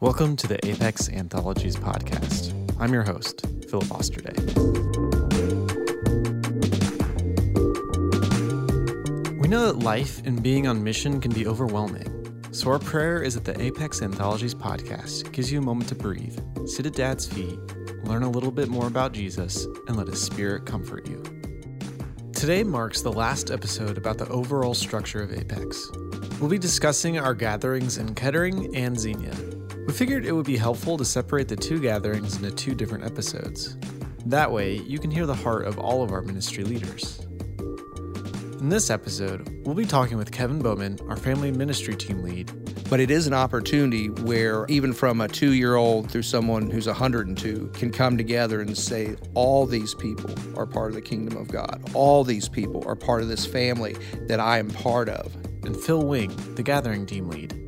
Welcome to the Apex Anthologies podcast. I'm your host, Philip Osterday. We know that life and being on mission can be overwhelming. So, our prayer is that the Apex Anthologies podcast gives you a moment to breathe, sit at Dad's feet, learn a little bit more about Jesus, and let His Spirit comfort you. Today marks the last episode about the overall structure of Apex. We'll be discussing our gatherings in Kettering and Xenia. We figured it would be helpful to separate the two gatherings into two different episodes. That way, you can hear the heart of all of our ministry leaders. In this episode, we'll be talking with Kevin Bowman, our family ministry team lead, but it is an opportunity where even from a two-year-old through someone who's 102 can come together and say all these people are part of the kingdom of god all these people are part of this family that i am part of and Phil Wing, the gathering team lead.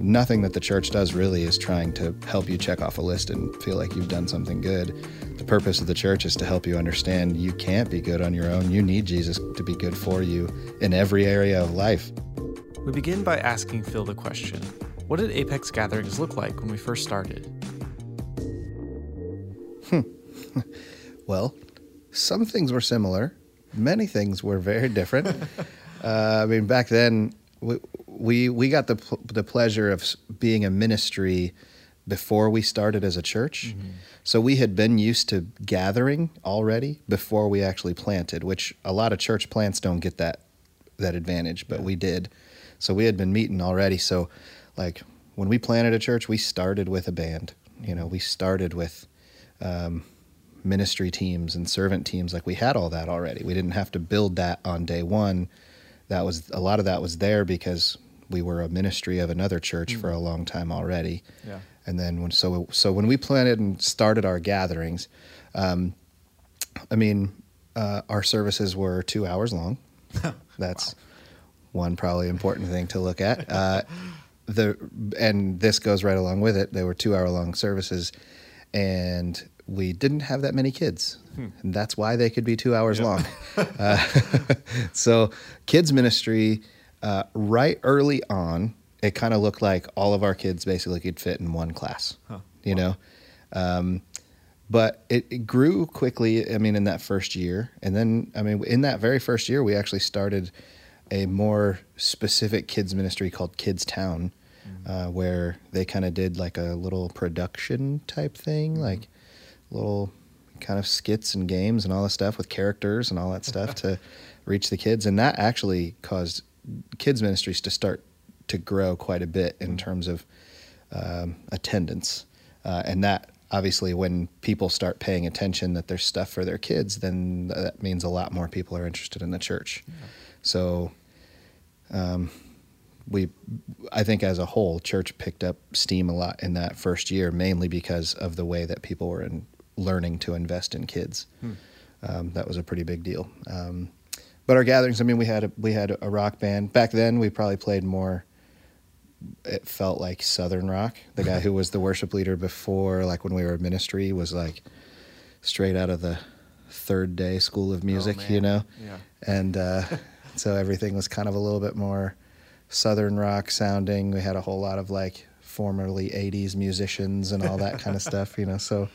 Nothing that the church does really is trying to help you check off a list and feel like you've done something good. The purpose of the church is to help you understand you can't be good on your own. You need Jesus to be good for you in every area of life. We begin by asking Phil the question What did Apex gatherings look like when we first started? Hmm. well, some things were similar, many things were very different. Uh, I mean, back then we we, we got the the pleasure of being a ministry before we started as a church. Mm-hmm. So we had been used to gathering already before we actually planted, which a lot of church plants don't get that that advantage, but yeah. we did. So we had been meeting already. So like when we planted a church, we started with a band. You know, we started with um, ministry teams and servant teams. Like we had all that already. We didn't have to build that on day one that was a lot of that was there because we were a ministry of another church mm. for a long time already. Yeah. And then when so so when we planted and started our gatherings, um, I mean, uh, our services were two hours long. That's wow. one probably important thing to look at. Uh, the and this goes right along with it. They were two hour long services, and we didn't have that many kids. Hmm. And that's why they could be two hours yep. long. uh, so, kids' ministry, uh, right early on, it kind of looked like all of our kids basically could fit in one class, huh. you wow. know? Um, but it, it, grew quickly, I mean, in that first year. And then, I mean, in that very first year, we actually started a more specific kids' ministry called Kids Town. Mm-hmm. Uh, where they kind of did like a little production type thing, mm-hmm. like little kind of skits and games and all that stuff with characters and all that stuff to reach the kids. And that actually caused kids ministries to start to grow quite a bit in terms of um, attendance. Uh, and that obviously, when people start paying attention that there's stuff for their kids, then that means a lot more people are interested in the church. Yeah. So, um, we, I think as a whole, church picked up steam a lot in that first year, mainly because of the way that people were in, learning to invest in kids. Hmm. Um, that was a pretty big deal. Um, but our gatherings, I mean, we had a, we had a rock band back then. We probably played more. It felt like Southern rock. The guy who was the worship leader before, like when we were in ministry, was like straight out of the Third Day school of music, oh, you know. Yeah. And uh, so everything was kind of a little bit more Southern rock sounding. We had a whole lot of like formerly '80s musicians and all that kind of stuff, you know. So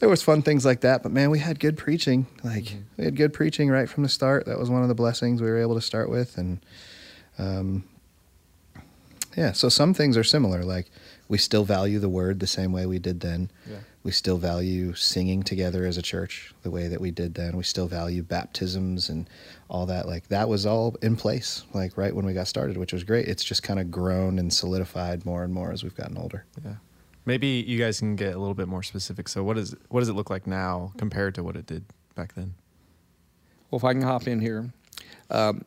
there was fun things like that, but man, we had good preaching. Like mm-hmm. we had good preaching right from the start. That was one of the blessings we were able to start with, and um, yeah. So some things are similar. Like we still value the word the same way we did then. Yeah. We still value singing together as a church the way that we did then. We still value baptisms and all that. Like that was all in place, like right when we got started, which was great. It's just kind of grown and solidified more and more as we've gotten older. Yeah. Maybe you guys can get a little bit more specific. So, what is what does it look like now compared to what it did back then? Well, if I can hop in here, um,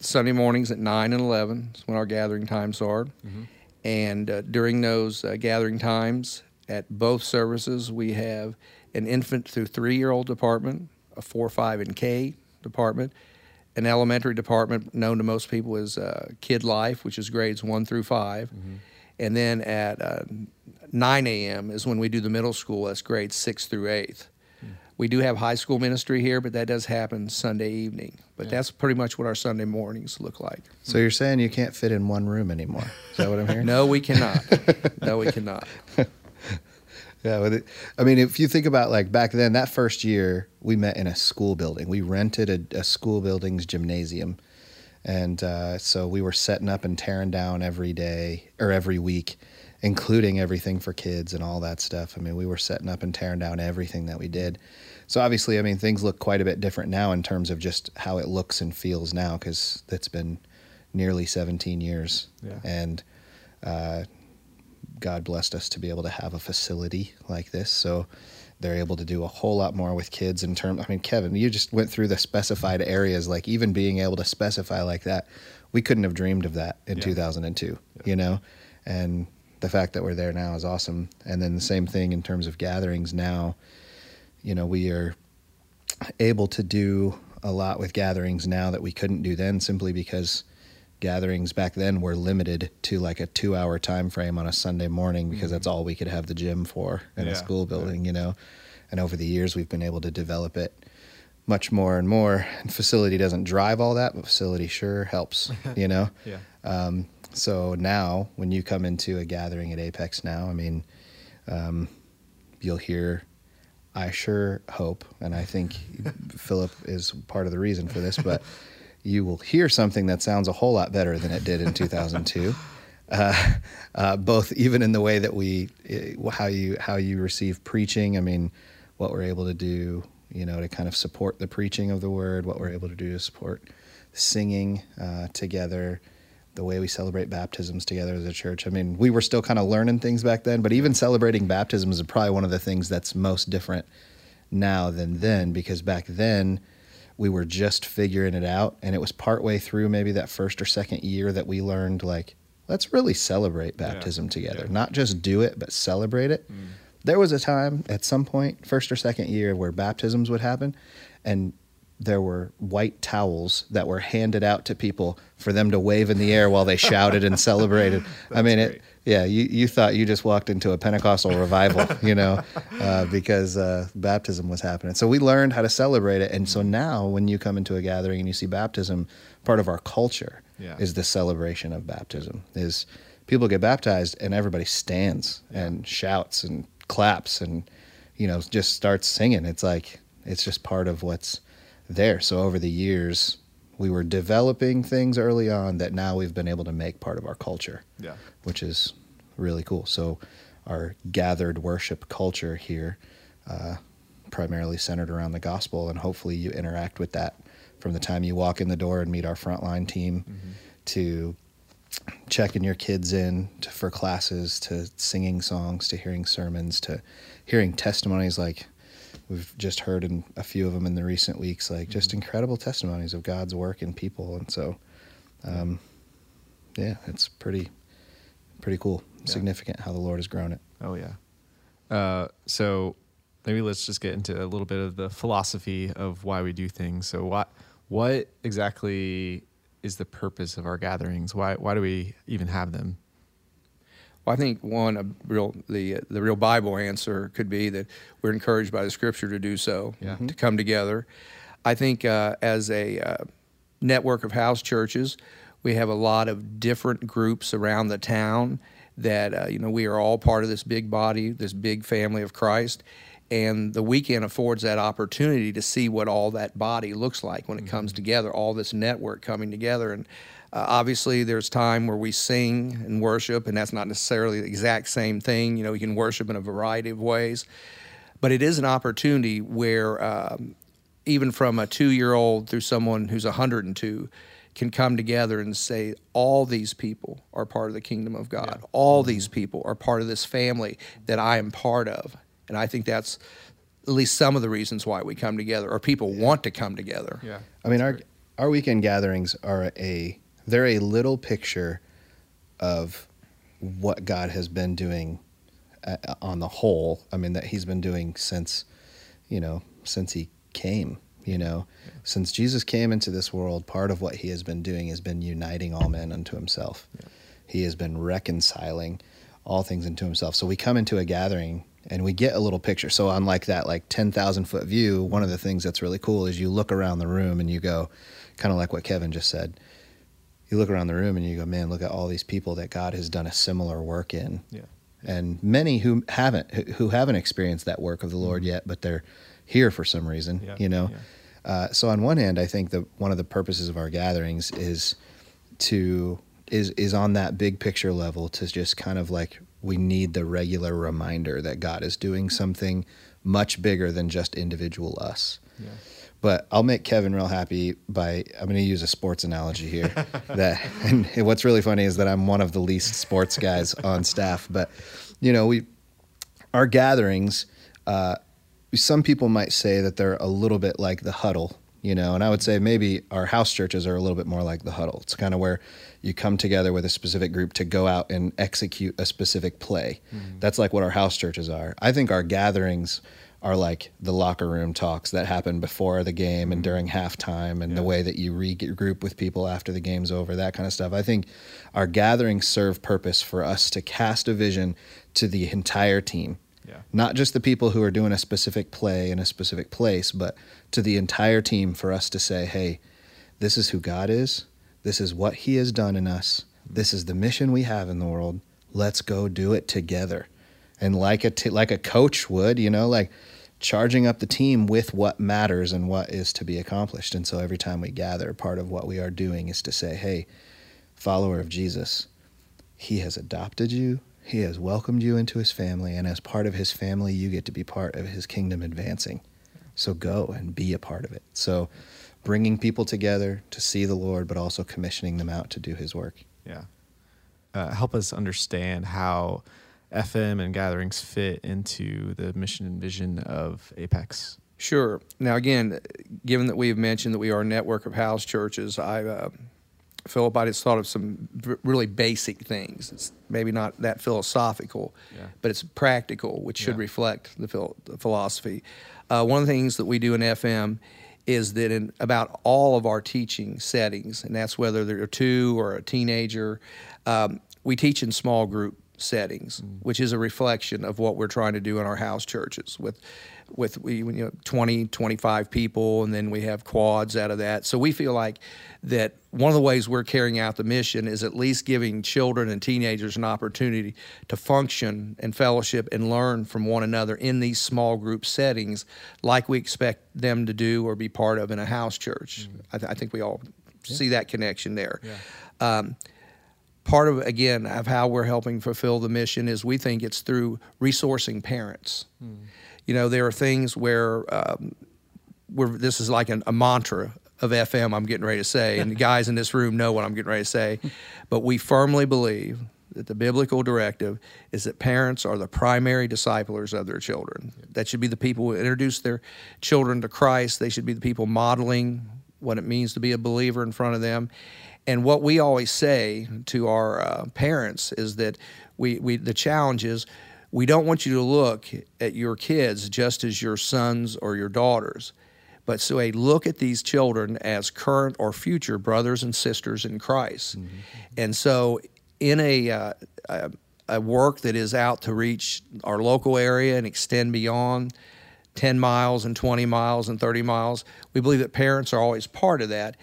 Sunday mornings at nine and eleven is when our gathering times are, mm-hmm. and uh, during those uh, gathering times at both services, we have an infant through three year old department, a four, five, and K department, an elementary department known to most people as uh, Kid Life, which is grades one through 5 mm-hmm. And then at uh, 9 a.m. is when we do the middle school. That's grades six through eighth. We do have high school ministry here, but that does happen Sunday evening. But Yeah. that's pretty much what our Sunday mornings look like. So you're saying you can't fit in one room anymore? Is that what I'm hearing? No, we cannot. no, we cannot. Yeah, with it, I mean, if you think about like back then, that first year, we met in a school building. We rented a, a school building's gymnasium, and uh, so we were setting up and tearing down every day or every week, including everything for kids and all that stuff. I mean, we were setting up and tearing down everything that we did. So obviously, I mean, things look quite a bit different now in terms of just how it looks and feels now because it's been nearly 17 years, Yeah. and uh, God blessed us to be able to have a facility like this. So they're able to do a whole lot more with kids in terms. I mean, Kevin, you just went through the specified areas. Like even being able to specify like that, we couldn't have dreamed of that in Yeah. 2002. You know, and the fact that we're there now is awesome. And then the same thing in terms of gatherings now. You know, we are able to do a lot with gatherings now that we couldn't do then simply because gatherings back then were limited to like a two hour time frame on a Sunday morning because that's all we could have the gym for in Yeah, a school yeah. building, you know. And over the years we've been able to develop it much more and more. And facility doesn't drive all that, but facility sure helps, you know. Yeah. Um, so now, when you come into a gathering at Apex now, I mean, um, you'll hear, I sure hope, and I think Philip is part of the reason for this, but you will hear something that sounds a whole lot better than it did in 2002. Uh, uh, both even in the way that we, uh, how you how you receive preaching. I mean, what we're able to do, you know, to kind of support the preaching of the word. What we're able to do to support singing uh, together the way we celebrate baptisms together as a church. I mean, we were still kind of learning things back then, but even celebrating baptisms is probably one of the things that's most different now than then because back then we were just figuring it out and it was partway through maybe that first or second year that we learned like let's really celebrate baptism together yeah. not just do it but celebrate it mm. there was a time at some point first or second year where baptisms would happen and there were white towels that were handed out to people for them to wave in the air while they shouted and celebrated. I mean, great. it, yeah, you, you thought you just walked into a Pentecostal revival, you know, uh, because uh, baptism was happening. So we learned how to celebrate it. And so now when you come into a gathering and you see baptism, part of our culture Yeah. is the celebration of baptism. Is people get baptized and everybody stands and shouts and claps and, you know, just starts singing. It's like, it's just part of what's there. So over the years, we were developing things early on that now we've been able to make part of our culture Yeah. which is really cool. So, our gathered worship culture here, uh, primarily centered around the gospel, and hopefully you interact with that from the time you walk in the door and meet our frontline team to checking your kids in to, for classes to singing songs to hearing sermons to hearing testimonies. Like we've just heard in a few of them in the recent weeks like just incredible testimonies of god's work in people. And so um, yeah it's pretty pretty cool Yeah. significant how the lord has grown it Oh yeah. Uh, so maybe let's just get into a little bit of the philosophy of why we do things. So what what exactly is the purpose of our gatherings? Why why do we even have them? Well, I think one a real the the real Bible answer could be that we're encouraged by the Scripture to do so, Yeah. to come together. I think uh, as a uh, network of house churches, we have a lot of different groups around the town that uh, you know we are all part of this big body, this big family of Christ. And the weekend affords that opportunity to see what all that body looks like when it comes together, all this network coming together. And uh, obviously, there's time where we sing and worship, and that's not necessarily the exact same thing. You know, you can worship in a variety of ways, but it is an opportunity where um, even from a two year old through someone who's 102 can come together and say, All these people are part of the kingdom of God. All these people are part of this family that I am part of. And I think that's at least some of the reasons why we come together, or people want to come together. Yeah. I mean, our our weekend gatherings are a they're a little picture of what God has been doing uh, on the whole. I mean, that He's been doing since, you know, since He came. You know, since Jesus came into this world, part of what He has been doing has been uniting all men unto Himself. He has been reconciling all things into Himself. So we come into a gathering and we get a little picture. So on like that like 10,000 foot view, one of the things that's really cool is you look around the room and you go kind of like what Kevin just said. You look around the room and you go, "Man, look at all these people that God has done a similar work in." Yeah. And many who haven't who- who haven't experienced that work of the Lord mm-hmm. yet, but they're here for some reason, Yeah, you know. yeah. Uh, so on one hand, I think that one of the purposes of our gatherings is to is is on that big picture level to just kind of like we need the regular reminder that God is doing something much bigger than just individual us. Yeah. But I'll make Kevin real happy by I'm going to use a sports analogy here. that and what's really funny is that I'm one of the least sports guys on staff. But you know, we our gatherings. Uh, some people might say that they're a little bit like the huddle, you know, and I would say maybe our house churches are a little bit more like the huddle. It's kind of where you come together with a specific group to go out and execute a specific play. Mm-hmm. That's like what our house churches are. I think our gatherings are like the locker room talks that happen before the game and mm-hmm. during halftime and the way that you regroup with people after the game's over, that kind of stuff. I think our gatherings serve purpose for us to cast a vision to the entire team Yeah. not just the people who are doing a specific play in a specific place, but to the entire team for us to say, hey, this is who God is. This is what He has done in us. This is the mission we have in the world. Let's go do it together. And like a t- like a coach would, you know, like charging up the team with what matters and what is to be accomplished. And so every time we gather, part of what we are doing is to say, hey, follower of Jesus, he has adopted you. He has welcomed you into his family. And as part of his family, you get to be part of his kingdom advancing. So go and be a part of it. So bringing people together to see the Lord, but also commissioning them out to do his work. Yeah. Uh, help us understand how FM and gatherings fit into the mission and vision of Apex. Sure. Now, again, given that we have mentioned that we are a network of house churches, I, uh, Philip, I just thought of some really basic things. It's maybe not that philosophical, Yeah. but it's practical, which should Yeah. reflect the, phil- the philosophy. Uh, one of the things that we do in FM is that in about all of our teaching settings, and that's whether they're two or a teenager, um, we teach in small group settings, which is a reflection of what we're trying to do in our house churches with with we you know 20 25 people and then we have quads out of that. So we feel like that one of the ways we're carrying out the mission is at least giving children and teenagers an opportunity to function and fellowship and learn from one another in these small group settings like we expect them to do or be part of in a house church. I, th- I think we all see that connection there. Um, part of again of how we're helping fulfill the mission is we think it's through resourcing parents. You know, there are things where um, where this is like an, a mantra of FM. I'm getting ready to say, and the guys in this room know what I'm getting ready to say, but we firmly believe that the biblical directive is that parents are the primary disciplers of their children. That should be the people who introduce their children to Christ. They should be the people modeling what it means to be a believer in front of them. And what we always say to our uh, parents is that we, we the challenge is we don't want you to look at your kids just as your sons or your daughters, but so a look at these children as current or future brothers and sisters in Christ. And so, in a, uh, a a work that is out to reach our local area and extend beyond 10 miles and 20 miles and 30 miles. We believe that parents are always part of that.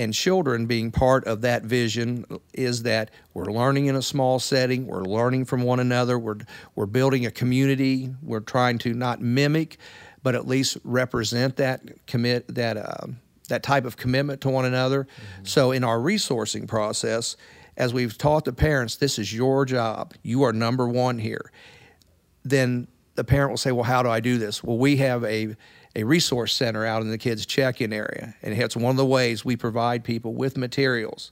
And children being part of that vision is that we're learning in a small setting, we're learning from one another, we're, we're building a community, we're trying to not mimic, but at least represent that commit that um, that type of commitment to one another. So in our resourcing process, as we've taught the parents, this is your job. You are number one here then the parent will say, Well, how do I do this? Well, we have a, a resource center out in the kids' check in area. And it's one of the ways we provide people with materials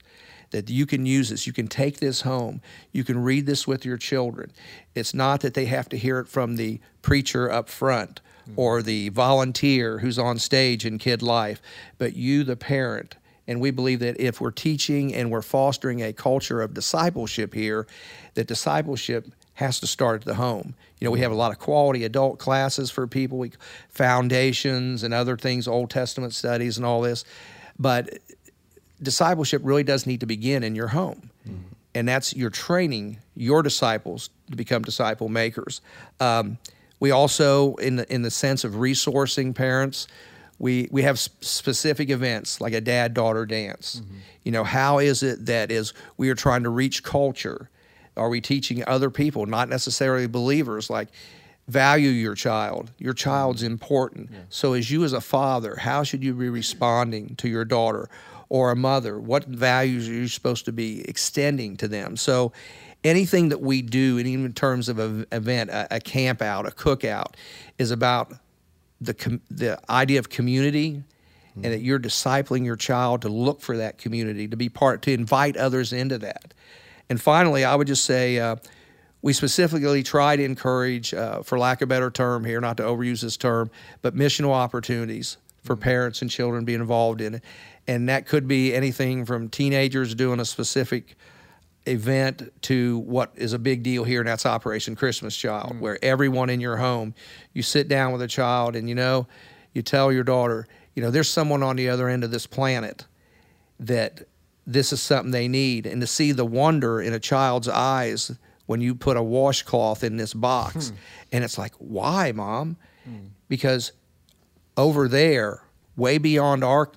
that you can use this. You can take this home. You can read this with your children. It's not that they have to hear it from the preacher up front mm-hmm. or the volunteer who's on stage in Kid Life, but you, the parent. And we believe that if we're teaching and we're fostering a culture of discipleship here, that discipleship has to start at the home. You know, we have a lot of quality adult classes for people, we, foundations and other things, Old Testament studies and all this. But discipleship really does need to begin in your home. And that's you're training your disciples to become disciple makers. Um, we also, in the in the sense of resourcing parents, we we have specific events like a dad daughter dance. Mm-hmm. You know, how is it that is we are trying to reach culture? Are we teaching other people, not necessarily believers, like value your child? Your child's important. Yeah. So, as you as a father, how should you be responding to your daughter or a mother? What values are you supposed to be extending to them? So, anything that we do, and even in terms of an event, a, a camp out, a cookout, is about the com- the idea of community mm-hmm. and that you're discipling your child to look for that community, to be part, to invite others into that. And finally, I would just say uh, we specifically try to encourage, uh, for lack of a better term here, not to overuse this term, but missional opportunities for mm-hmm. parents and children being involved in it. And that could be anything from teenagers doing a specific event to what is a big deal here, and that's Operation Christmas Child, mm. where everyone in your home, you sit down with a child and you know, you tell your daughter, you know, there's someone on the other end of this planet that this is something they need. And to see the wonder in a child's eyes when you put a washcloth in this box, hmm. and it's like, why, mom? Hmm. Because over there, way beyond our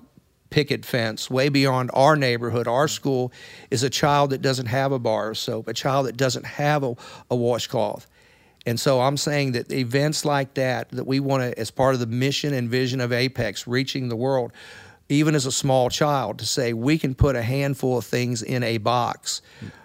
picket fence way beyond our neighborhood, our school, is a child that doesn't have a bar of soap, a child that doesn't have a, a washcloth. And so I'm saying that events like that, that we want to, as part of the mission and vision of Apex, reaching the world, even as a small child, to say we can put a handful of things in a box.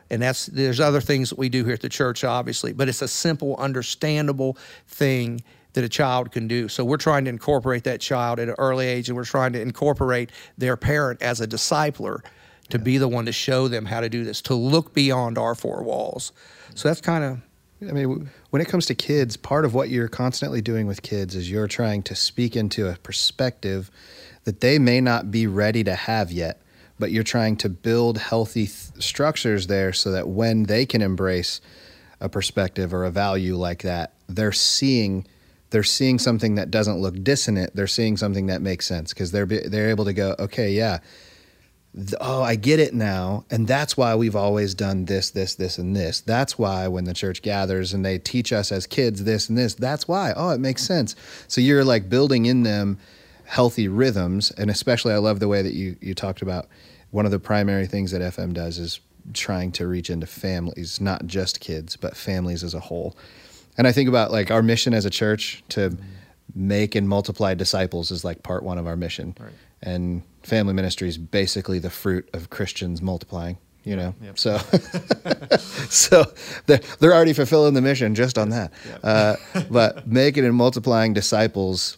And that's there's other things that we do here at the church, obviously, but it's a simple, understandable thing that a child can do. So we're trying to incorporate that child at an early age, and we're trying to incorporate their parent as a discipler to yeah. be the one to show them how to do this, to look beyond our four walls. So that's kind of. I mean, when it comes to kids, part of what you're constantly doing with kids is you're trying to speak into a perspective that they may not be ready to have yet, but you're trying to build healthy th- structures there so that when they can embrace a perspective or a value like that, they're seeing they're seeing something that doesn't look dissonant. They're seeing something that makes sense because they're they're able to go, okay, yeah, oh, I get it now, and that's why we've always done this, this, this, and this. That's why when the church gathers and they teach us as kids this and this, that's why. Oh, it makes sense. So you're like building in them healthy rhythms, and especially I love the way that you you talked about one of the primary things that FM does is trying to reach into families, not just kids, but families as a whole. And I think about like our mission as a church to make and multiply disciples is like part one of our mission. Right. And family ministry is basically the fruit of Christians multiplying, you know? Yep. So, so they're, they're already fulfilling the mission just on that. Yep. Uh, but making and multiplying disciples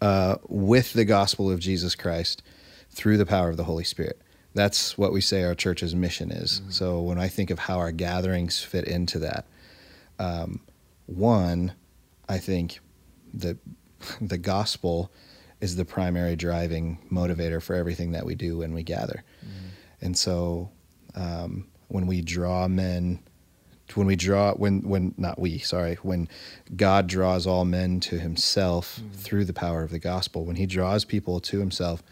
uh, with the gospel of Jesus Christ through the power of the Holy Spirit. That's what we say our church's mission is. Mm-hmm. So when I think of how our gatherings fit into that, um, one, I think the the gospel is the primary driving motivator for everything that we do when we gather. Mm-hmm. And so um, when we draw men, when we draw, when, when, not we, sorry, when God draws all men to himself mm-hmm. through the power of the gospel, when he draws people to himself,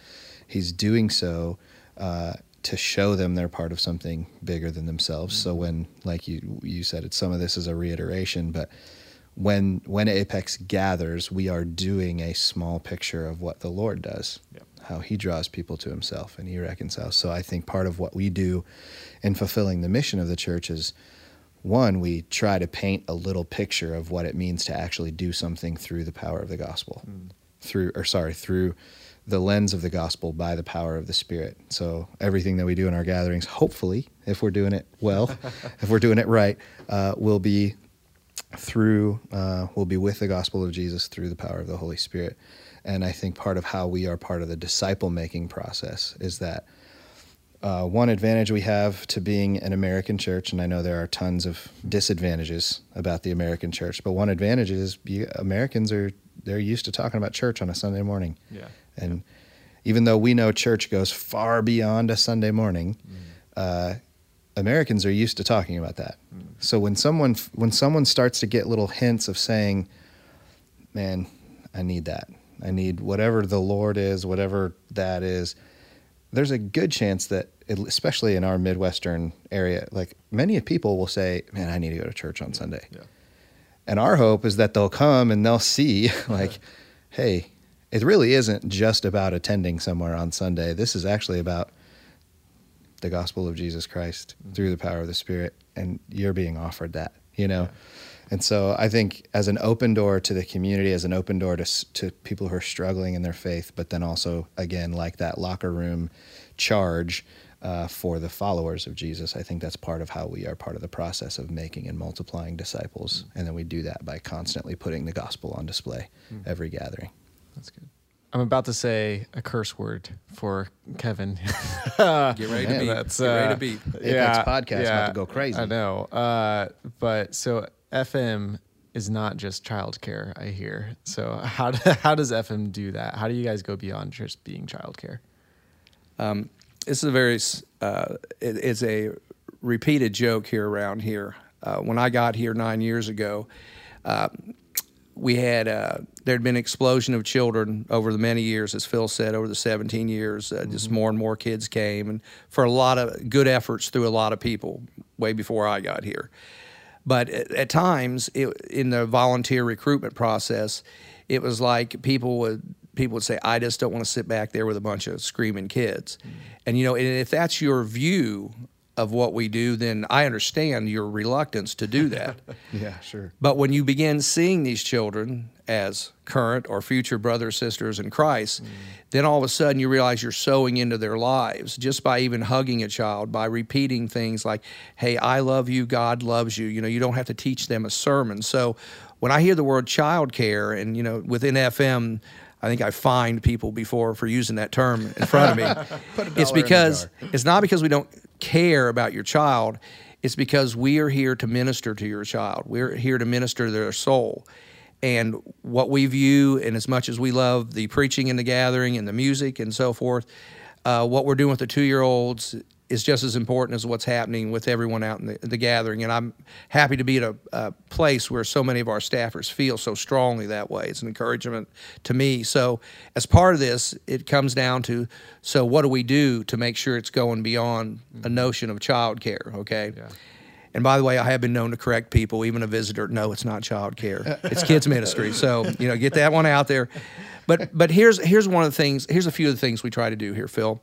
he's doing so uh, to show them they're part of something bigger than themselves. Mm-hmm. So when, like you you said, it's some of this is a reiteration, but when when Apex gathers, we are doing a small picture of what the Lord does, yeah. how He draws people to Himself and He reconciles. So I think part of what we do in fulfilling the mission of the church is one, we try to paint a little picture of what it means to actually do something through the power of the gospel, mm. through or sorry through the lens of the gospel by the power of the Spirit. So everything that we do in our gatherings, hopefully, if we're doing it well, if we're doing it right, uh, will be through, uh, will be with the gospel of Jesus through the power of the Holy Spirit. And I think part of how we are part of the disciple making process is that uh, one advantage we have to being an American church, and I know there are tons of disadvantages about the American church, but one advantage is you, Americans are they're used to talking about church on a Sunday morning. Yeah. And even though we know church goes far beyond a Sunday morning, mm. uh, Americans are used to talking about that. Mm. So when someone when someone starts to get little hints of saying, "Man, I need that. I need whatever the Lord is, whatever that is," there's a good chance that, especially in our Midwestern area, like many people will say, "Man, I need to go to church on Sunday." Yeah. And our hope is that they'll come and they'll see, like, hey, it really isn't just about attending somewhere on Sunday. This is actually about the gospel of Jesus Christ mm-hmm. through the power of the Spirit, and you're being offered that, you know. Yeah. And so I think as an open door to the community, as an open door to to people who are struggling in their faith, but then also again like that locker room charge uh, for the followers of Jesus. I think that's part of how we are part of the process of making and multiplying disciples. Mm-hmm. And then we do that by constantly putting the gospel on display mm-hmm. every gathering. That's good. I'm about to say a curse word for Kevin. Get ready to be. That's, Get ready to uh, beat. Yeah, podcast yeah, about to go crazy. I know. Uh, but so FM is not just childcare. I hear. So how do, how does FM do that? How do you guys go beyond just being childcare? Um, this is a very uh, it, it's a repeated joke here around here. Uh, when I got here nine years ago, uh, we had uh, there had been an explosion of children over the many years, as Phil said, over the 17 years. Uh, mm-hmm. Just more and more kids came, and for a lot of good efforts through a lot of people, way before I got here. But at, at times, it, in the volunteer recruitment process, it was like people would people would say, I just don't want to sit back there with a bunch of screaming kids. Mm. And, you know, and if that's your view of what we do, then I understand your reluctance to do that. yeah, sure. But when you begin seeing these children as current or future brothers, sisters in Christ, mm. then all of a sudden you realize you're sowing into their lives just by even hugging a child, by repeating things like, hey, I love you, God loves you. You know, you don't have to teach them a sermon. So when I hear the word child care, and, you know, within FM, I think I fined people before for using that term in front of me. it's because it's not because we don't care about your child. It's because we are here to minister to your child. We're here to minister to their soul. And what we view, and as much as we love the preaching and the gathering and the music and so forth, uh, what we're doing with the two year olds is just as important as what's happening with everyone out in the, the gathering. And I'm happy to be at a, a, place where so many of our staffers feel so strongly that way. It's an encouragement to me. So, as part of this, it comes down to so what do we do to make sure it's going beyond a mm-hmm. notion of childcare? Okay. Yeah. And by the way, I have been known to correct people, even a visitor. No, it's not child care. It's kids ministry. So, you know, get that one out there. But but here's here's one of the things. Here's a few of the things we try to do here, Phil.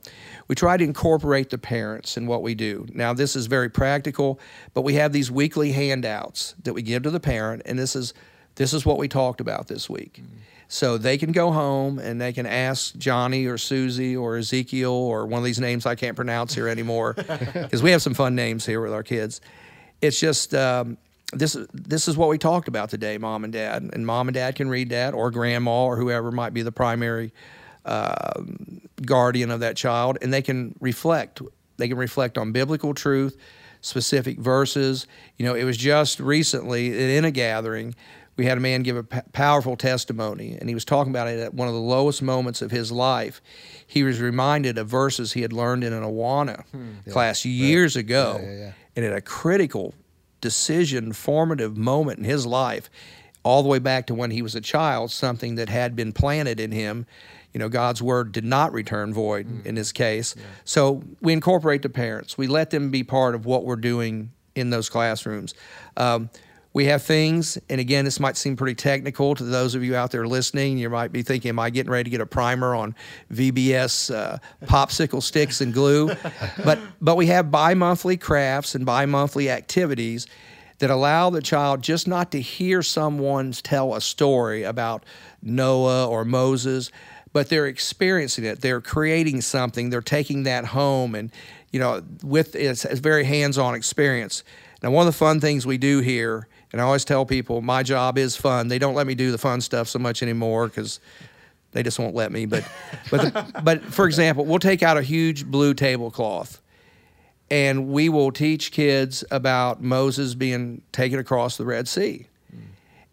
We try to incorporate the parents in what we do. Now, this is very practical, but we have these weekly handouts that we give to the parent, and this is this is what we talked about this week. Mm-hmm. So they can go home and they can ask Johnny or Susie or Ezekiel or one of these names I can't pronounce here anymore because we have some fun names here with our kids. It's just um, this this is what we talked about today, mom and dad, and mom and dad can read that, or grandma, or whoever might be the primary uh, guardian of that child, and they can reflect. They can reflect on biblical truth, specific verses. You know, it was just recently in a gathering. We had a man give a p- powerful testimony, and he was talking about it at one of the lowest moments of his life. He was reminded of verses he had learned in an Awana hmm, class years right. ago, yeah, yeah, and at a critical decision, formative moment in his life, all the way back to when he was a child, something that had been planted in him. You know, God's word did not return void mm. in his case. Yeah. So we incorporate the parents. We let them be part of what we're doing in those classrooms. Um, we have things, and again, this might seem pretty technical to those of you out there listening. You might be thinking, Am I getting ready to get a primer on VBS uh, popsicle sticks and glue? but, but we have bi monthly crafts and bi monthly activities that allow the child just not to hear someone tell a story about Noah or Moses, but they're experiencing it. They're creating something. They're taking that home, and you know, with it's a very hands-on experience. Now, one of the fun things we do here and I always tell people my job is fun. They don't let me do the fun stuff so much anymore because they just won't let me. But but the, but for example, we'll take out a huge blue tablecloth, and we will teach kids about Moses being taken across the Red Sea.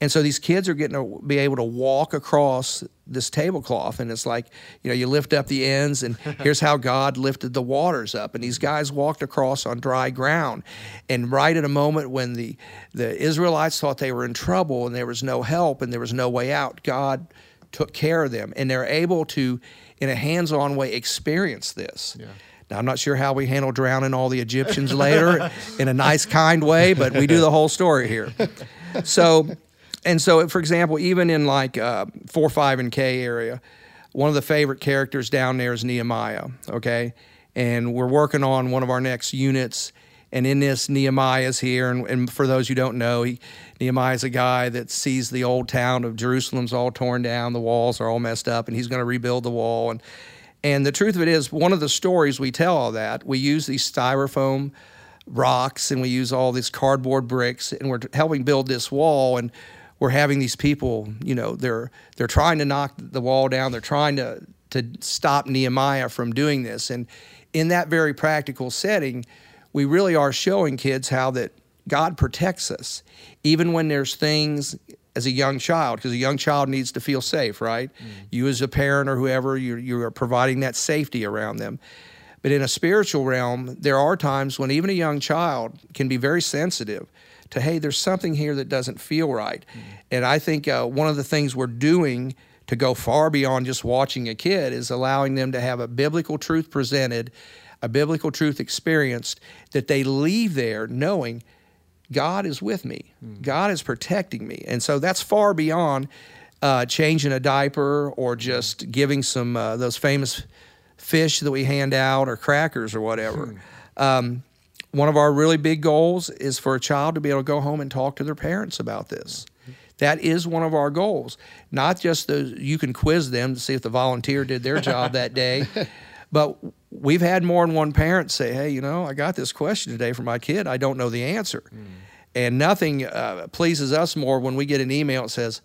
And so these kids are getting to be able to walk across this tablecloth, and it's like you know you lift up the ends, and here's how God lifted the waters up, and these guys walked across on dry ground, and right at a moment when the the Israelites thought they were in trouble and there was no help and there was no way out, God took care of them, and they're able to, in a hands-on way, experience this. Yeah. Now, I'm not sure how we handle drowning all the Egyptians later in a nice, kind way, but we do the whole story here. So, and so, for example, even in like uh, four, five, and K area, one of the favorite characters down there is Nehemiah. Okay, and we're working on one of our next units. And in this, Nehemiah is here. And, and for those who don't know, he, Nehemiah is a guy that sees the old town of Jerusalem's all torn down, the walls are all messed up, and he's going to rebuild the wall. And and the truth of it is, one of the stories we tell all that we use these styrofoam rocks and we use all these cardboard bricks, and we're helping build this wall. And we're having these people, you know, they're they're trying to knock the wall down. They're trying to to stop Nehemiah from doing this. And in that very practical setting, we really are showing kids how that God protects us, even when there's things as a young child, because a young child needs to feel safe, right? Mm. You as a parent or whoever, you you are providing that safety around them. But in a spiritual realm, there are times when even a young child can be very sensitive to, hey, there's something here that doesn't feel right. Mm. And I think uh, one of the things we're doing to go far beyond just watching a kid is allowing them to have a biblical truth presented, a biblical truth experienced, that they leave there knowing God is with me, mm. God is protecting me. And so that's far beyond uh, changing a diaper or just giving some uh, those famous fish that we hand out or crackers or whatever. Hmm. Um, one of our really big goals is for a child to be able to go home and talk to their parents about this. That is one of our goals. Not just the you can quiz them to see if the volunteer did their job that day, but we've had more than one parent say, "Hey, you know, I got this question today for my kid. I don't know the answer." Mm. And nothing uh, pleases us more when we get an email that says,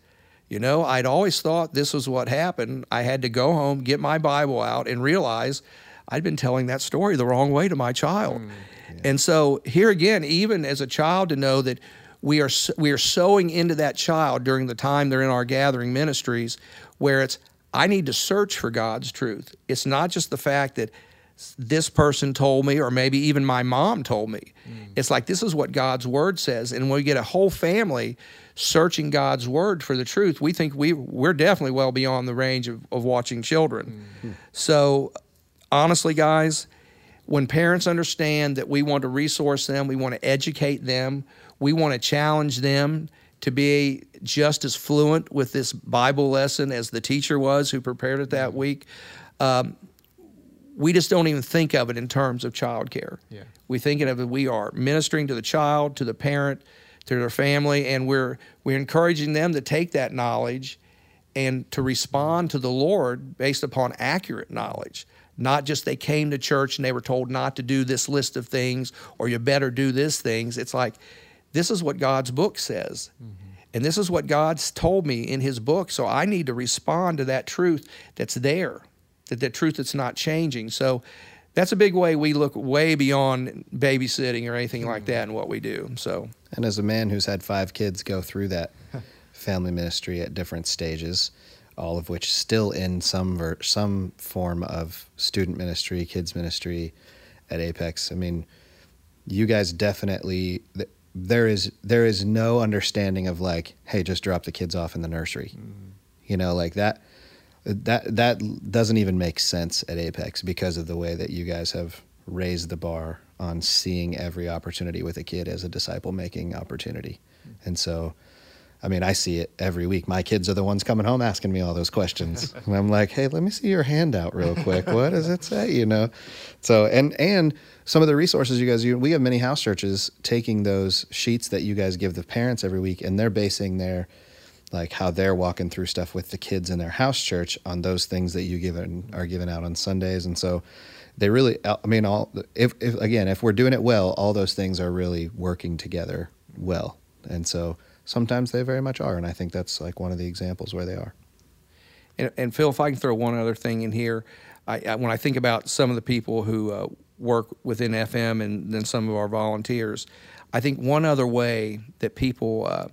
"You know, I'd always thought this was what happened. I had to go home, get my Bible out, and realize I'd been telling that story the wrong way to my child." Mm. And so here again, even as a child, to know that we are we are sowing into that child during the time they're in our gathering ministries, where it's I need to search for God's truth. It's not just the fact that this person told me, or maybe even my mom told me. Mm. It's like this is what God's word says, and when we get a whole family searching God's word for the truth, we think we we're definitely well beyond the range of, of watching children. Mm. So honestly, guys when parents understand that we want to resource them, we want to educate them, we want to challenge them to be just as fluent with this Bible lesson as the teacher was who prepared it that week. Um, we just don't even think of it in terms of childcare. Yeah. We think of it we are ministering to the child, to the parent, to their family, and we're we're encouraging them to take that knowledge and to respond to the Lord based upon accurate knowledge not just they came to church and they were told not to do this list of things or you better do this things. It's like, this is what God's book says. Mm-hmm. And this is what God's told me in his book. So I need to respond to that truth that's there, that that truth that's not changing. So that's a big way we look way beyond babysitting or anything like that in what we do. So And as a man who's had five kids go through that family ministry at different stages, all of which still in some ver- some form of student ministry, kids ministry at Apex. I mean, you guys definitely there is there is no understanding of like, hey, just drop the kids off in the nursery. Mm. You know, like that that that doesn't even make sense at Apex because of the way that you guys have raised the bar on seeing every opportunity with a kid as a disciple making opportunity. Mm. And so I mean, I see it every week. My kids are the ones coming home asking me all those questions. and I'm like, hey, let me see your handout real quick. What does it say? You know? So, and, and some of the resources you guys use, we have many house churches taking those sheets that you guys give the parents every week and they're basing their, like how they're walking through stuff with the kids in their house church on those things that you given are given out on Sundays. And so they really, uh, I mean, all, if, if again, if we're doing it well, all those things are really working together well. And so, sometimes they very much are, and I think that's like one of the examples where they are. And, and Phil, if I can throw one other thing in here, I, I, when I think about some of the people who uh, work within FM and then some of our volunteers, I think one other way that people uh,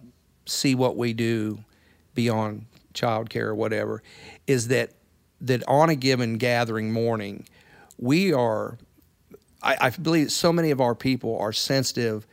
see what we do beyond childcare or whatever is that that on a given gathering morning, we are. I, I believe so many of our people are sensitive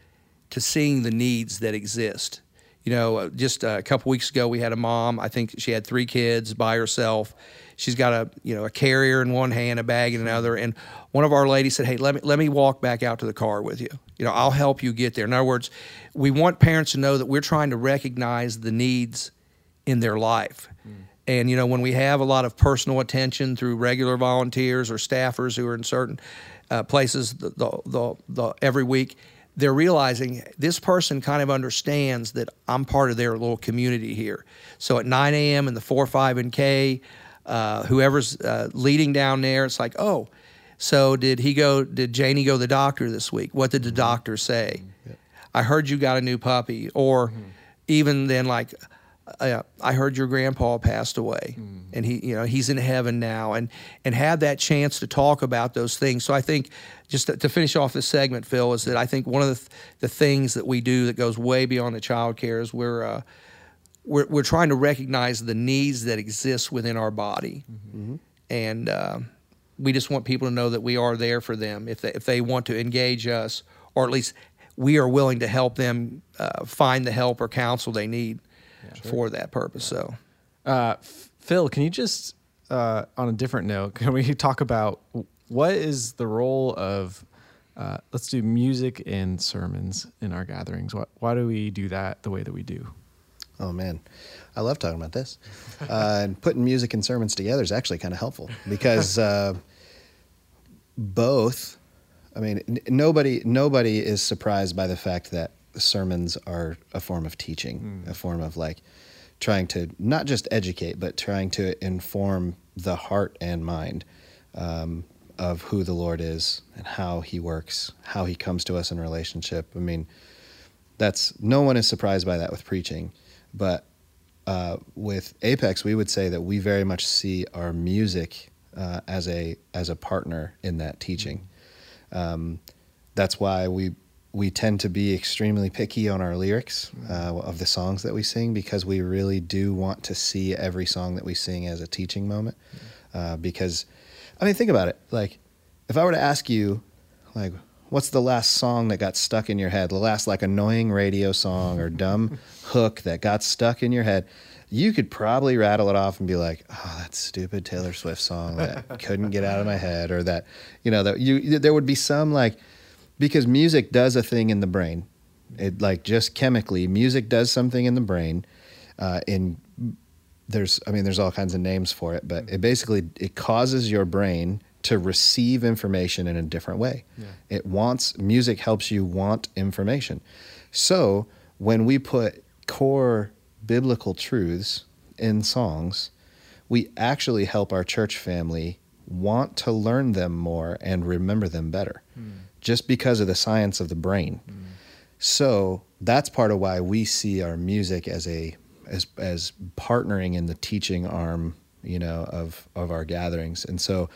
to seeing the needs that exist You know, uh, just a couple weeks ago, we had a mom. I think she had three kids by herself. She's got a you know a carrier in one hand, a bag in another, and one of our ladies said, "Hey, let me let me walk back out to the car with you. You know, I'll help you get there." In other words, we want parents to know that we're trying to recognize the needs in their life. And you know, when we have a lot of personal attention through regular volunteers or staffers who are in certain uh, places the, the, the, every week, they're realizing this person kind of understands that I'm part of their little community here. So at 9 a.m. in the 4, 5, and K, uh, whoever's uh, leading down there, it's like, oh, so did he go? Did Janie go to the doctor this week? What did the doctor say? I heard you got a new puppy, or even then, like uh, I heard your grandpa passed away, mm. and he, you know, he's in heaven now, and and have that chance to talk about those things. So I think, just to, to finish off this segment, Phil, is that I think one of the th- the things that we do that goes way beyond the child care is we're uh, we're we're trying to recognize the needs that exist within our body, mm-hmm. and uh, we just want people to know that we are there for them if they if they want to engage us, or at least we are willing to help them uh, find the help or counsel they need yeah, sure. for that purpose. So, uh, Phil, can you just uh, on a different note, can we talk about what is the role of uh, let's do music and sermons in our gatherings? Why, why do we do that the way that we do? Oh man, I love talking about this. Uh, and putting music and sermons together is actually kind of helpful because uh, both. I mean, n- nobody nobody is surprised by the fact that sermons are a form of teaching, mm. a form of like trying to not just educate, but trying to inform the heart and mind um, of who the Lord is and how He works, how He comes to us in relationship. I mean, that's no one is surprised by that with preaching, but uh, with Apex, we would say that we very much see our music uh, as a as a partner in that teaching. Mm. Um, that's why we we tend to be extremely picky on our lyrics uh, of the songs that we sing because we really do want to see every song that we sing as a teaching moment. Uh, because, I mean, think about it. Like, if I were to ask you, like, what's the last song that got stuck in your head? The last, like, annoying radio song or dumb hook that got stuck in your head? You could probably rattle it off and be like, "Oh, that stupid Taylor Swift song that couldn't get out of my head," or that, you know, that you there would be some like because music does a thing in the brain. It like just chemically, music does something in the brain. Uh, in there's, I mean, there's all kinds of names for it, but it basically it causes your brain to receive information in a different way. Yeah. It wants music helps you want information. So when we put core biblical truths in songs, we actually help our church family want to learn them more and remember them better. Hmm just because of the science of the brain. Mm. So that's part of why we see our music as a as as partnering in the teaching arm, you know, of of our gatherings. And so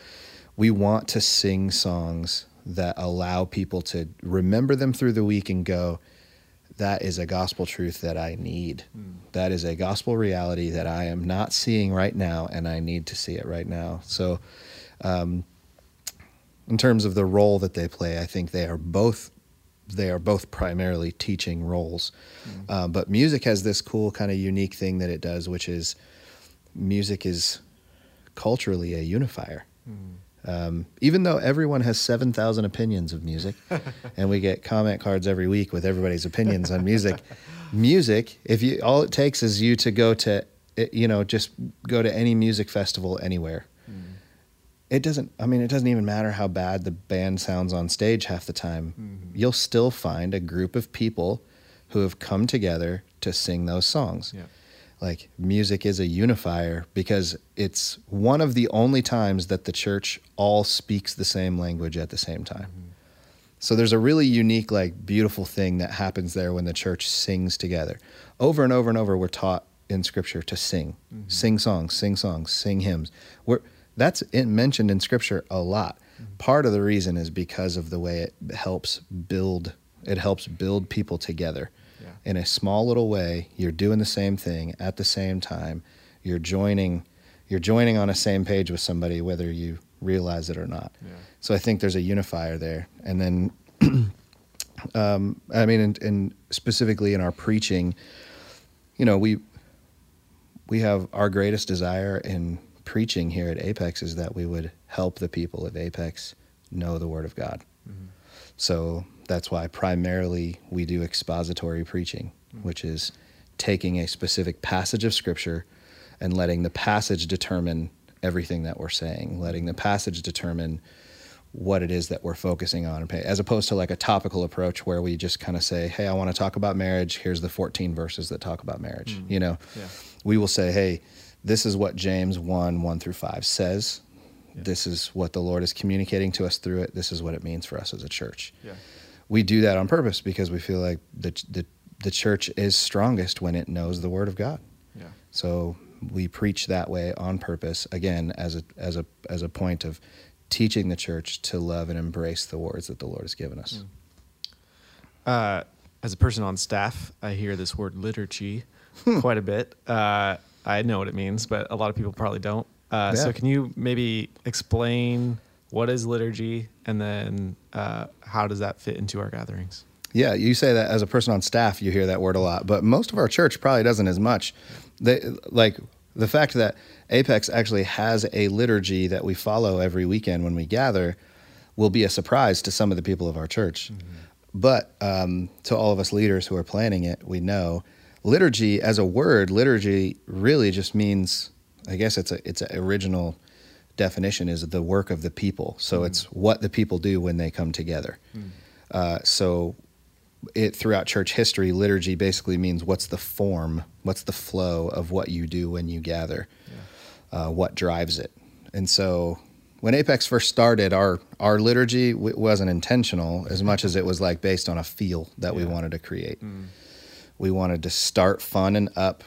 we want to sing songs that allow people to remember them through the week and go, that is a gospel truth that I need. Mm. That is a gospel reality that I am not seeing right now, and I need to see it right now. So, um, in terms of the role that they play, I think they are both they are both primarily teaching roles. Mm-hmm. Uh, but music has this cool kind of unique thing that it does, which is music is culturally a unifier. Mm-hmm. Um, even though everyone has 7,000 opinions of music, and we get comment cards every week with everybody's opinions on music, music, if you, all it takes is you to go to, you know, just go to any music festival anywhere it doesn't i mean it doesn't even matter how bad the band sounds on stage half the time mm-hmm. you'll still find a group of people who have come together to sing those songs yeah. like music is a unifier because it's one of the only times that the church all speaks the same language at the same time mm-hmm. so there's a really unique like beautiful thing that happens there when the church sings together over and over and over we're taught in scripture to sing mm-hmm. sing songs sing songs sing hymns we're that's mentioned in scripture a lot. Mm-hmm. Part of the reason is because of the way it helps build it helps build people together. Yeah. In a small little way, you're doing the same thing at the same time. You're joining you're joining on a same page with somebody whether you realize it or not. Yeah. So I think there's a unifier there. And then um, I mean, and, and specifically in our preaching, you know, we we have our greatest desire in preaching here at Apex is that we would help the people of Apex know the Word of God. Mm-hmm. So that's why primarily we do expository preaching, mm-hmm. which is taking a specific passage of Scripture and letting the passage determine everything that we're saying, letting the passage determine what it is that we're focusing on, as opposed to like a topical approach where we just kind of say, "Hey, I want to talk about marriage. Here's the 14 verses that talk about marriage." Mm-hmm. You know, yeah. we will say, "Hey, this is what James 1 1 through 5 says. Yeah. This is what the Lord is communicating to us through it. This is what it means for us as a church." Yeah. We do that on purpose because we feel like the, the the church is strongest when it knows the Word of God. Yeah. So we preach that way on purpose again as a as a as a point of teaching the church to love and embrace the words that the Lord has given us. Uh, as a person on staff, I hear this word liturgy quite a bit. Uh, I know what it means, but a lot of people probably don't. Uh, yeah. So, can you maybe explain what is liturgy, and then uh, how does that fit into our gatherings? Yeah, you say that as a person on staff, you hear that word a lot, but most of our church probably doesn't as much. They like the fact that Apex actually has a liturgy that we follow every weekend when we gather will be a surprise to some of the people of our church. Mm-hmm. But um, to all of us leaders who are planning it, we know liturgy as a word, liturgy really just means, I guess it's a it's an original definition is the work of the people. So mm it's what the people do when they come together. mm Uh, so it throughout church history, liturgy basically means what's the form, what's the flow of what you do when you gather, yeah. uh, what drives it. And so when Apex first started, our our liturgy w- wasn't intentional as much as it was like based on a feel that yeah. we wanted to create. Mm. We wanted to start fun and up,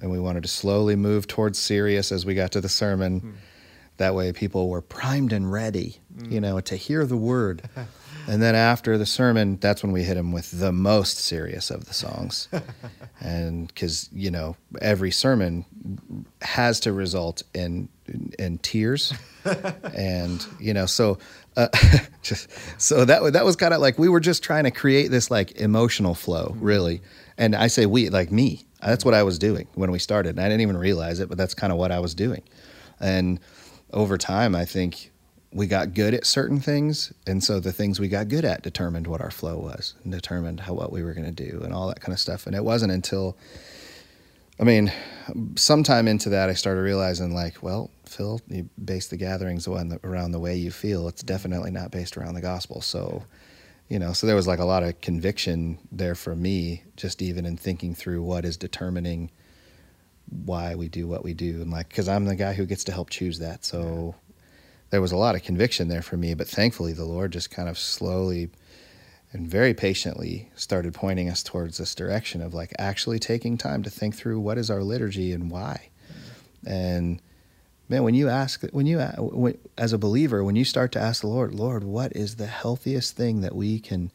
and we wanted to slowly move towards serious as we got to the sermon. Mm. That way, people were primed and ready, mm. you know, to hear the word. And then after the sermon, that's when we hit them with the most serious of the songs. and because, you know, every sermon has to result in in tears. and, you know, so uh, just so that that was kind of like we were just trying to create this like emotional flow, mm-hmm. really. And I say we, like me. That's what I was doing when we started. And I didn't even realize it, but that's kind of what I was doing. And over time, I think we got good at certain things, and so the things we got good at determined what our flow was, and determined how what we were going to do, and all that kind of stuff. And it wasn't until, I mean, sometime into that, I started realizing, like, well, Phil, you base the gatherings around the way you feel. It's definitely not based around the gospel. So, you know, so there was like a lot of conviction there for me, just even in thinking through what is determining why we do what we do, and like, because I'm the guy who gets to help choose that. So there was a lot of conviction there for me, but thankfully the Lord just kind of slowly and very patiently started pointing us towards this direction of like actually taking time to think through what is our liturgy and why. And man, when you ask, when you, when, as a believer, when you start to ask the Lord, Lord, what is the healthiest thing that we can,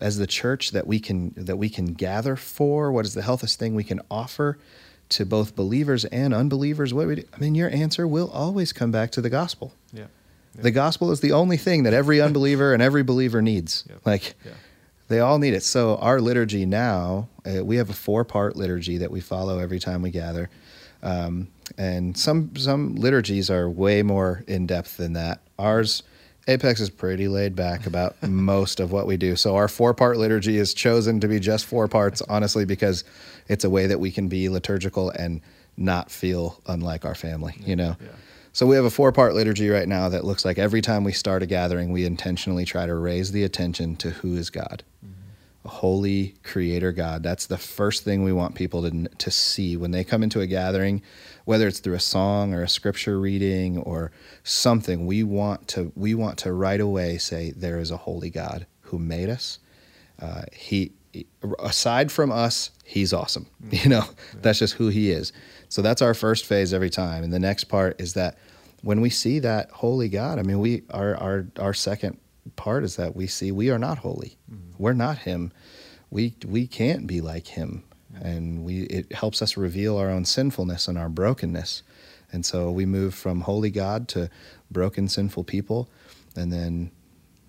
as the church, that we can that we can gather for? What is the healthiest thing we can offer? to both believers and unbelievers, what I mean? Your answer will always come back to the gospel. Yeah. yeah. The gospel is the only thing that every unbeliever and every believer needs. Yeah. Like, yeah. they all need it. So our liturgy now, uh, we have a four-part liturgy that we follow every time we gather, um, and some some liturgies are way more in depth than that. Ours Apex is pretty laid back about most of what we do. So our four part liturgy is chosen to be just four parts, honestly, because it's a way that we can be liturgical and not feel unlike our family, you know? Yeah. So we have a four part liturgy right now that looks like every time we start a gathering, we intentionally try to raise the attention to who is God. Mm-hmm. A holy creator God. That's the first thing we want people to, to see when they come into a gathering whether it's through a song or a scripture reading or something we want to we want to right away say there is a holy god who made us. Uh, he aside from us he's awesome you know? That's just who he is. So that's our first phase every time. And the next part is that when we see that holy god i mean we our our our second part is that we see we are not holy. Mm-hmm. we're not him. We we can't be like him and we it helps us reveal our own sinfulness and our brokenness. And so we move from holy God to broken, sinful people, and then,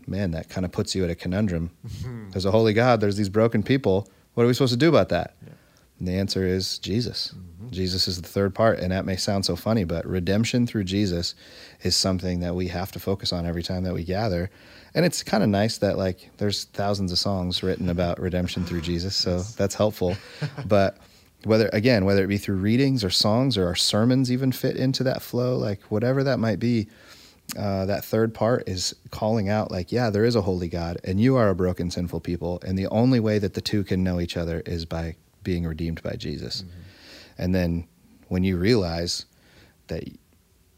man, that kind of puts you at a conundrum. Mm-hmm. There's a holy God. There's these broken people. What are we supposed to do about that? Yeah. And the answer is Jesus. Jesus is the third part. And that may sound so funny, but redemption through Jesus is something that we have to focus on every time that we gather. And it's kind of nice that, like, there's thousands of songs written about redemption through Jesus. So that's helpful. but whether, again, whether it be through readings or songs or our sermons even fit into that flow, like, whatever that might be, uh, that third part is calling out like yeah there is a holy god and you are a broken sinful people and the only way that the two can know each other is by being redeemed by jesus mm-hmm. and then when you realize that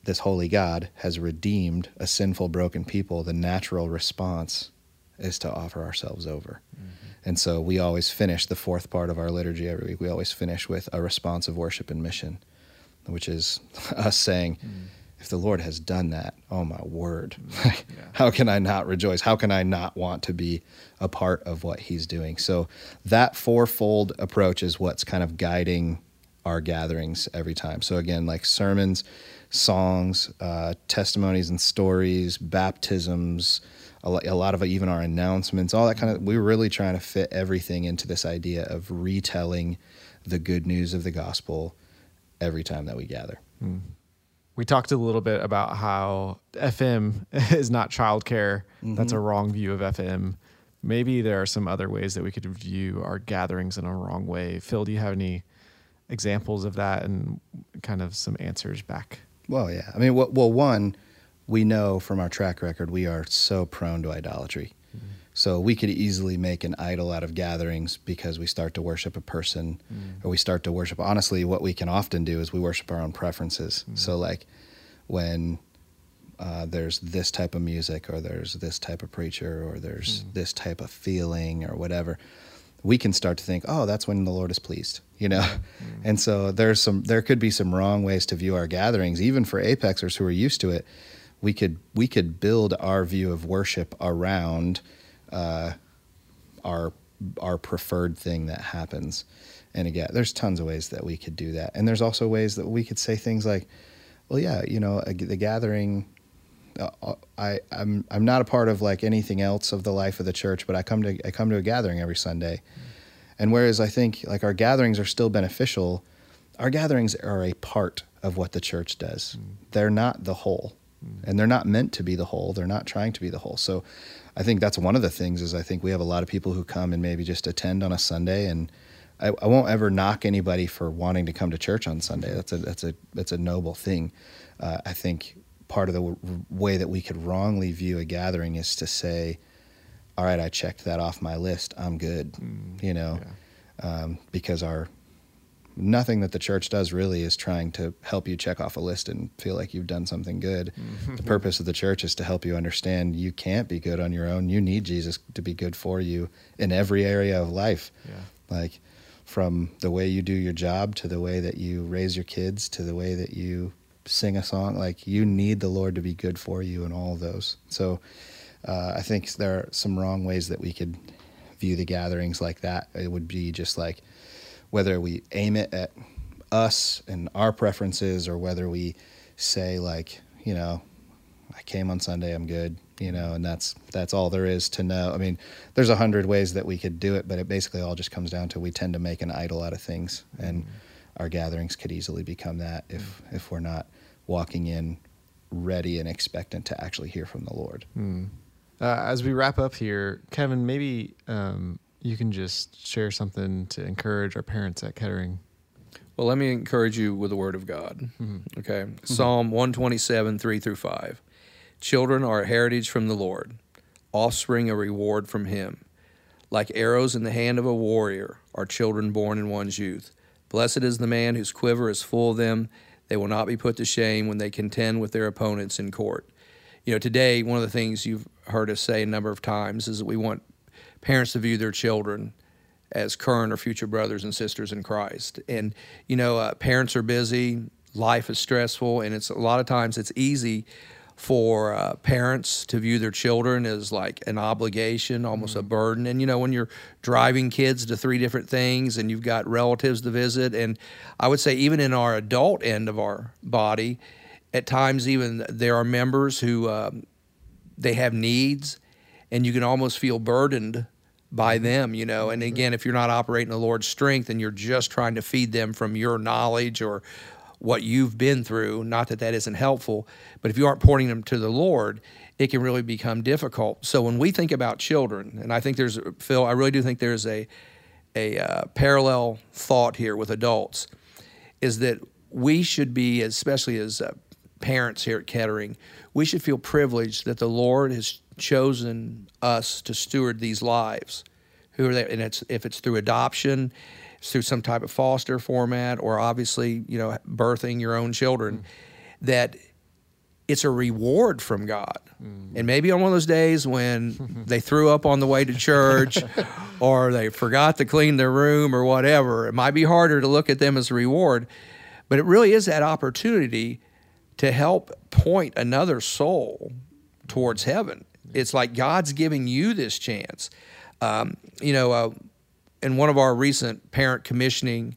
this holy god has redeemed a sinful broken people the natural response is to offer ourselves over mm-hmm. and so we always finish the fourth part of our liturgy every week we always finish with a response of worship and mission which is us saying mm-hmm if the Lord has done that, oh my word, yeah. how can I not rejoice? How can I not want to be a part of what He's doing? So, that fourfold approach is what's kind of guiding our gatherings every time. So, again, like sermons, songs, uh, testimonies and stories, baptisms, a lot of even our announcements, all that kind of, we're really trying to fit everything into this idea of retelling the good news of the gospel every time that we gather. Mm we talked a little bit about how FM is not childcare. Mm-hmm. That's a mm-hmm. wrong view of FM. Maybe there are some other ways that we could view our gatherings in a wrong way. Phil, do you have any examples of that and kind of some answers back? Well, yeah. I mean, well, well one, we know from our track record we are so prone to idolatry. So we could easily make an idol out of gatherings because we start to worship a person mm. or we start to worship. Honestly, what we can often do is we worship our own preferences. Mm. So, like when uh, there's this type of music or there's this type of preacher or there's mm. this type of feeling or whatever, we can start to think, oh, that's when the Lord is pleased, you know? Mm. And so there's some, there could be some wrong ways to view our gatherings, even for apexers who are used to it. We could, we could build our view of worship around uh, our our preferred thing that happens. And again, there's tons of ways that we could do that, and there's also ways that we could say things like, "Well, yeah, you know, the gathering." Uh, uh, I I'm I'm not a part of like anything else of the life of the church, but I come to I come to a gathering every Sunday, mm. and whereas I think like our gatherings are still beneficial, our gatherings are a part of what the church does. Mm. They're not the whole. And they're not meant to be the whole. They're not trying to be the whole. So I think that's one of the things is I think we have a lot of people who come and maybe just attend on a Sunday and I, I won't ever knock anybody for wanting to come to church on Sunday. That's a that's a that's a noble thing. Uh, I think part of the w- way that we could wrongly view a gathering is to say, "All right, I checked that off my list. I'm good," mm, you know, yeah. um, because our nothing that the church does really is trying to help you check off a list and feel like you've done something good. Mm-hmm. The purpose of the church is to help you understand you can't be good on your own. You need Jesus to be good for you in every area of life. Yeah. Like from the way you do your job to the way that you raise your kids to the way that you sing a song, like you need the Lord to be good for you in all of those. So uh, I think there are some wrong ways that we could view the gatherings like that. It would be just like, whether we aim it at us and our preferences or whether we say like you know i came on sunday i'm good you know and that's that's all there is to know i mean there's a hundred ways that we could do it but it basically all just comes down to we tend to make an idol out of things and mm-hmm. our gatherings could easily become that if mm-hmm. if we're not walking in ready and expectant to actually hear from the lord mm. uh, as we wrap up here kevin maybe um, you can just share something to encourage our parents at Kettering. Well, let me encourage you with the word of God. Mm-hmm. Okay. Mm-hmm. Psalm 127, 3 through 5. Children are a heritage from the Lord, offspring a reward from Him. Like arrows in the hand of a warrior are children born in one's youth. Blessed is the man whose quiver is full of them. They will not be put to shame when they contend with their opponents in court. You know, today, one of the things you've heard us say a number of times is that we want parents to view their children as current or future brothers and sisters in Christ. And you know, uh, parents are busy, life is stressful, and it's a lot of times it's easy for uh, parents to view their children as like an obligation, almost mm-hmm. a burden. And you know, when you're driving kids to three different things and you've got relatives to visit, and I would say even in our adult end of our body, at times even there are members who um, they have needs and you can almost feel burdened by them, you know. And again, if you're not operating the Lord's strength and you're just trying to feed them from your knowledge or what you've been through, not that that isn't helpful, but if you aren't pointing them to the Lord, it can really become difficult. So when we think about children, and I think there's Phil, I really do think there's a a uh, parallel thought here with adults, is that we should be, especially as uh, parents here at Kettering, we should feel privileged that the Lord has chosen us to steward these lives. Who are there? And it's if it's through adoption, it's through some type of foster format, or obviously, you know, birthing your own children, mm. that it's a reward from God. Mm. And maybe on one of those days when they threw up on the way to church or they forgot to clean their room or whatever, it might be harder to look at them as a reward. But it really is that opportunity to help point another soul towards heaven. It's like God's giving you this chance. Um, you know, uh, in one of our recent parent commissioning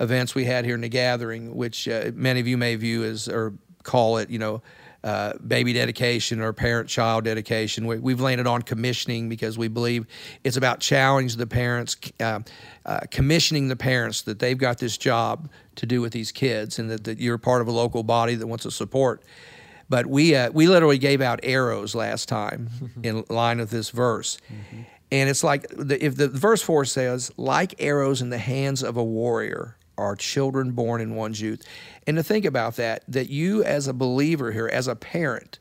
events we had here in the gathering, which uh, many of you may view as or call it, you know, uh, baby dedication or parent child dedication. We, have landed on commissioning because we believe it's about challenging the parents, uh, uh, commissioning the parents that they've got this job to do with these kids and that, that you're part of a local body that wants to support. But we, uh, we literally gave out arrows last time in line with this verse. Mm-hmm. And it's like the, if the verse 4 says, like arrows in the hands of a warrior are children born in one's youth. And to think about that, that you as a believer here, as a parent,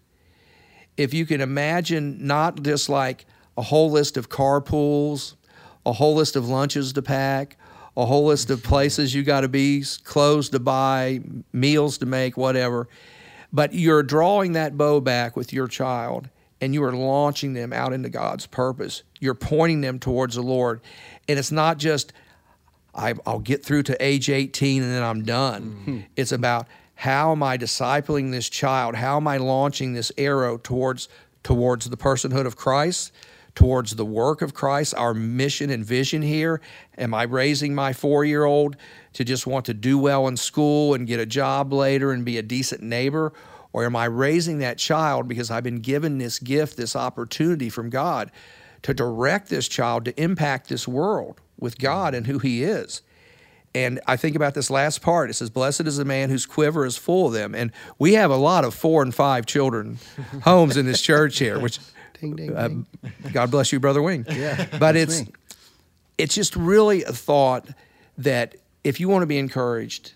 if you can imagine not just like a whole list of carpools, a whole list of lunches to pack, a whole list of places you got to be, clothes to buy, meals to make, whatever. But you're drawing that bow back with your child and you are launching them out into God's purpose. You're pointing them towards the Lord. And it's not just, I, will get through to age 18 and then I'm done. Mm-hmm. It's about how am I discipling this child? How am I launching this arrow towards towards the personhood of Christ? Towards the work of Christ, our mission and vision here? Am I raising my four year old to just want to do well in school and get a job later and be a decent neighbor? Or am I raising that child because I've been given this gift, this opportunity from God to direct this child to impact this world with God and who He is? And I think about this last part. It says, Blessed is the man whose quiver is full of them. And we have a lot of four and five children homes in this church here, which Ding, ding, uh. God bless you, Brother Wing. Yeah, but it's me. it's just really a thought that if you want to be encouraged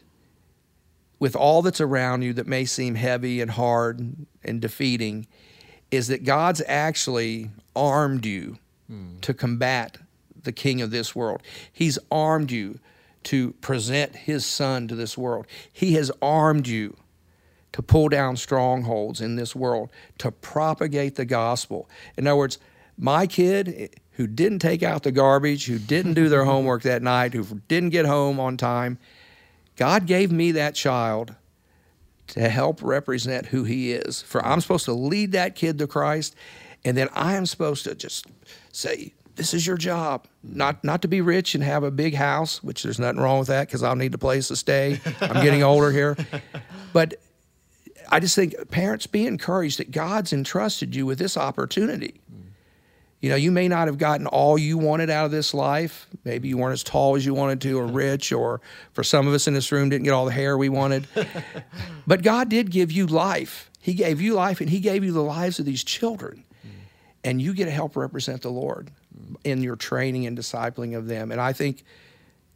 with all that's around you that may seem heavy and hard and defeating, is that God's actually armed you hmm. to combat the king of this world. He's armed you to present his son to this world. He has armed you to pull down strongholds in this world, to propagate the gospel. In other words, my kid eh, who didn't take out the garbage, who didn't do their homework that night, who didn't get home on time, God gave me that child to help represent who he is. For I'm supposed to lead that kid to Christ, and then I am supposed to just say, this is your job not not to be rich and have a big house which there's nothing wrong with that because i'll need a place to stay i'm getting older here but I just think parents be encouraged that God's entrusted you with this opportunity. Mm. You know, you may not have gotten all you wanted out of this life. Maybe you weren't as tall as you wanted to, or rich, or for some of us in this room, didn't get all the hair we wanted. but God did give you life. He gave you life, and He gave you the lives of these children. Mm. And you get to help represent the Lord in your training and discipling of them. And I think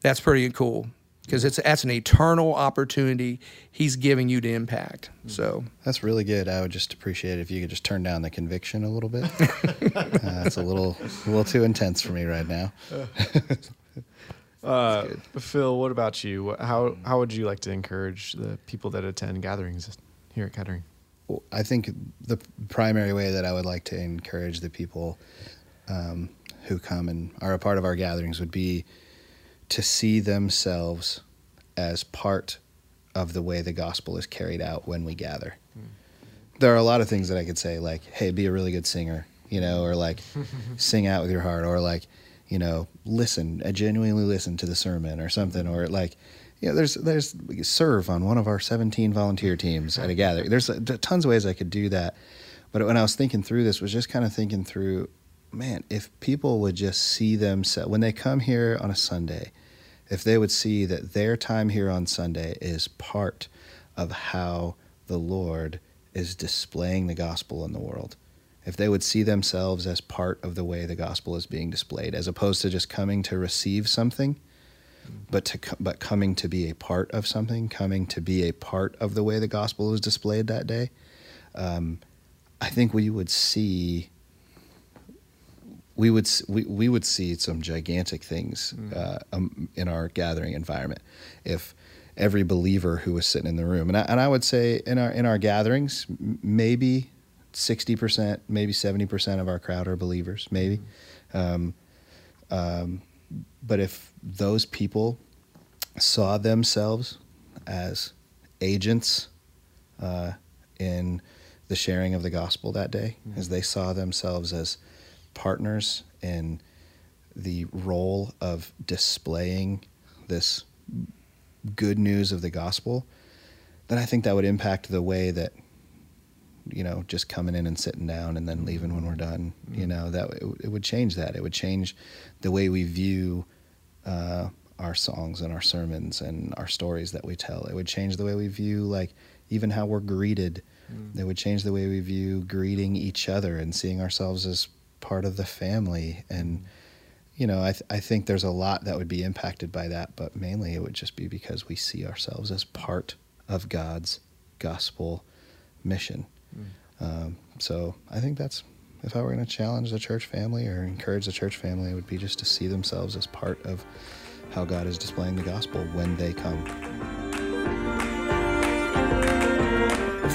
that's pretty cool because it's that's an eternal opportunity he's giving you to impact. So that's really good. I would just appreciate if you could just turn down the conviction a little bit. uh, it's a little a little too intense for me right now. uh, Phil, what about you? How how would you like to encourage the people that attend gatherings here at Kettering? Well, I think the primary way that I would like to encourage the people um, who come and are a part of our gatherings would be to see themselves as part of the way the gospel is carried out when we gather. Mm. There are a lot of things that I could say, like, hey, be a really good singer, you know, or like sing out with your heart, or like, you know, listen, uh, genuinely listen to the sermon or something, or like, you know, there's there's serve on one of our 17 volunteer teams at a gathering. There's tons of ways I could do that, but when I was thinking through this, was just kind of thinking through man, if people would just see themselves when they come here on a Sunday, if they would see that their time here on Sunday is part of how the Lord is displaying the gospel in the world, if they would see themselves as part of the way the gospel is being displayed, as opposed to just coming to receive something, but to but coming to be a part of something, coming to be a part of the way the gospel is displayed that day, um, I think we would see we would we, we would see some gigantic things mm. uh, um, in our gathering environment if every believer who was sitting in the room and I, and I would say in our in our gatherings maybe 60% maybe 70% of our crowd are believers maybe mm. um, um, but if those people saw themselves as agents uh, in the sharing of the gospel that day mm. as they saw themselves as partners in the role of displaying this good news of the gospel, then I think that would impact the way that you know just coming in and sitting down and then leaving when we're done. Mm-hmm. You know that it, it, would change that. It would change the way we view. Uh, our songs and our sermons and our stories that we tell. It would change the way we view like even how we're greeted. Mm. It would change the way we view greeting each other and seeing ourselves as part of the family. And you know I, th- I think there's a lot that would be impacted by that but mainly it would just be because we see ourselves as part of god's gospel mission. Mm. um, so i think that's if i were going to challenge the church family or encourage the church family it would be just to see themselves as part of how god is displaying the gospel when they come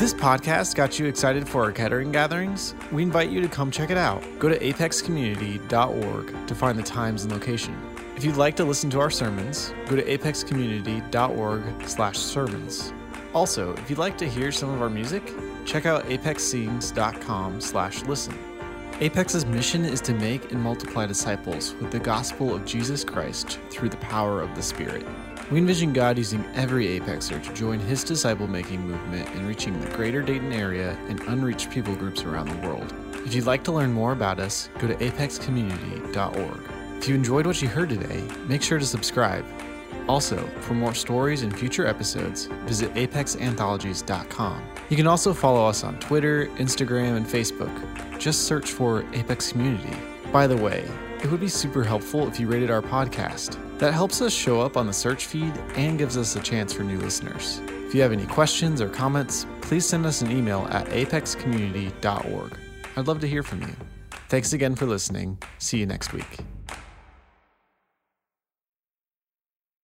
this podcast got you excited for our Kettering gatherings, we invite you to come check it out. Go to apexcommunity.org to find the times and location. If you'd like to listen to our sermons, go to apexcommunity.org/sermons. Also, if you'd like to hear some of our music, check out apexsings.com/listen. Apex's mission is to make and multiply disciples with the gospel of Jesus Christ through the power of the Spirit. We envision God using every Apexer to join his disciple making movement in reaching the greater Dayton area and unreached people groups around the world. If you'd like to learn more about us, go to apexcommunity.org. If you enjoyed what you heard today, make sure to subscribe. Also, for more stories and future episodes, visit apexanthologies.com. You can also follow us on Twitter, Instagram, and Facebook. Just search for Apex Community. By the way, it would be super helpful if you rated our podcast. That helps us show up on the search feed and gives us a chance for new listeners. If you have any questions or comments, please send us an email at apexcommunity.org. I'd love to hear from you. Thanks again for listening. See you next week.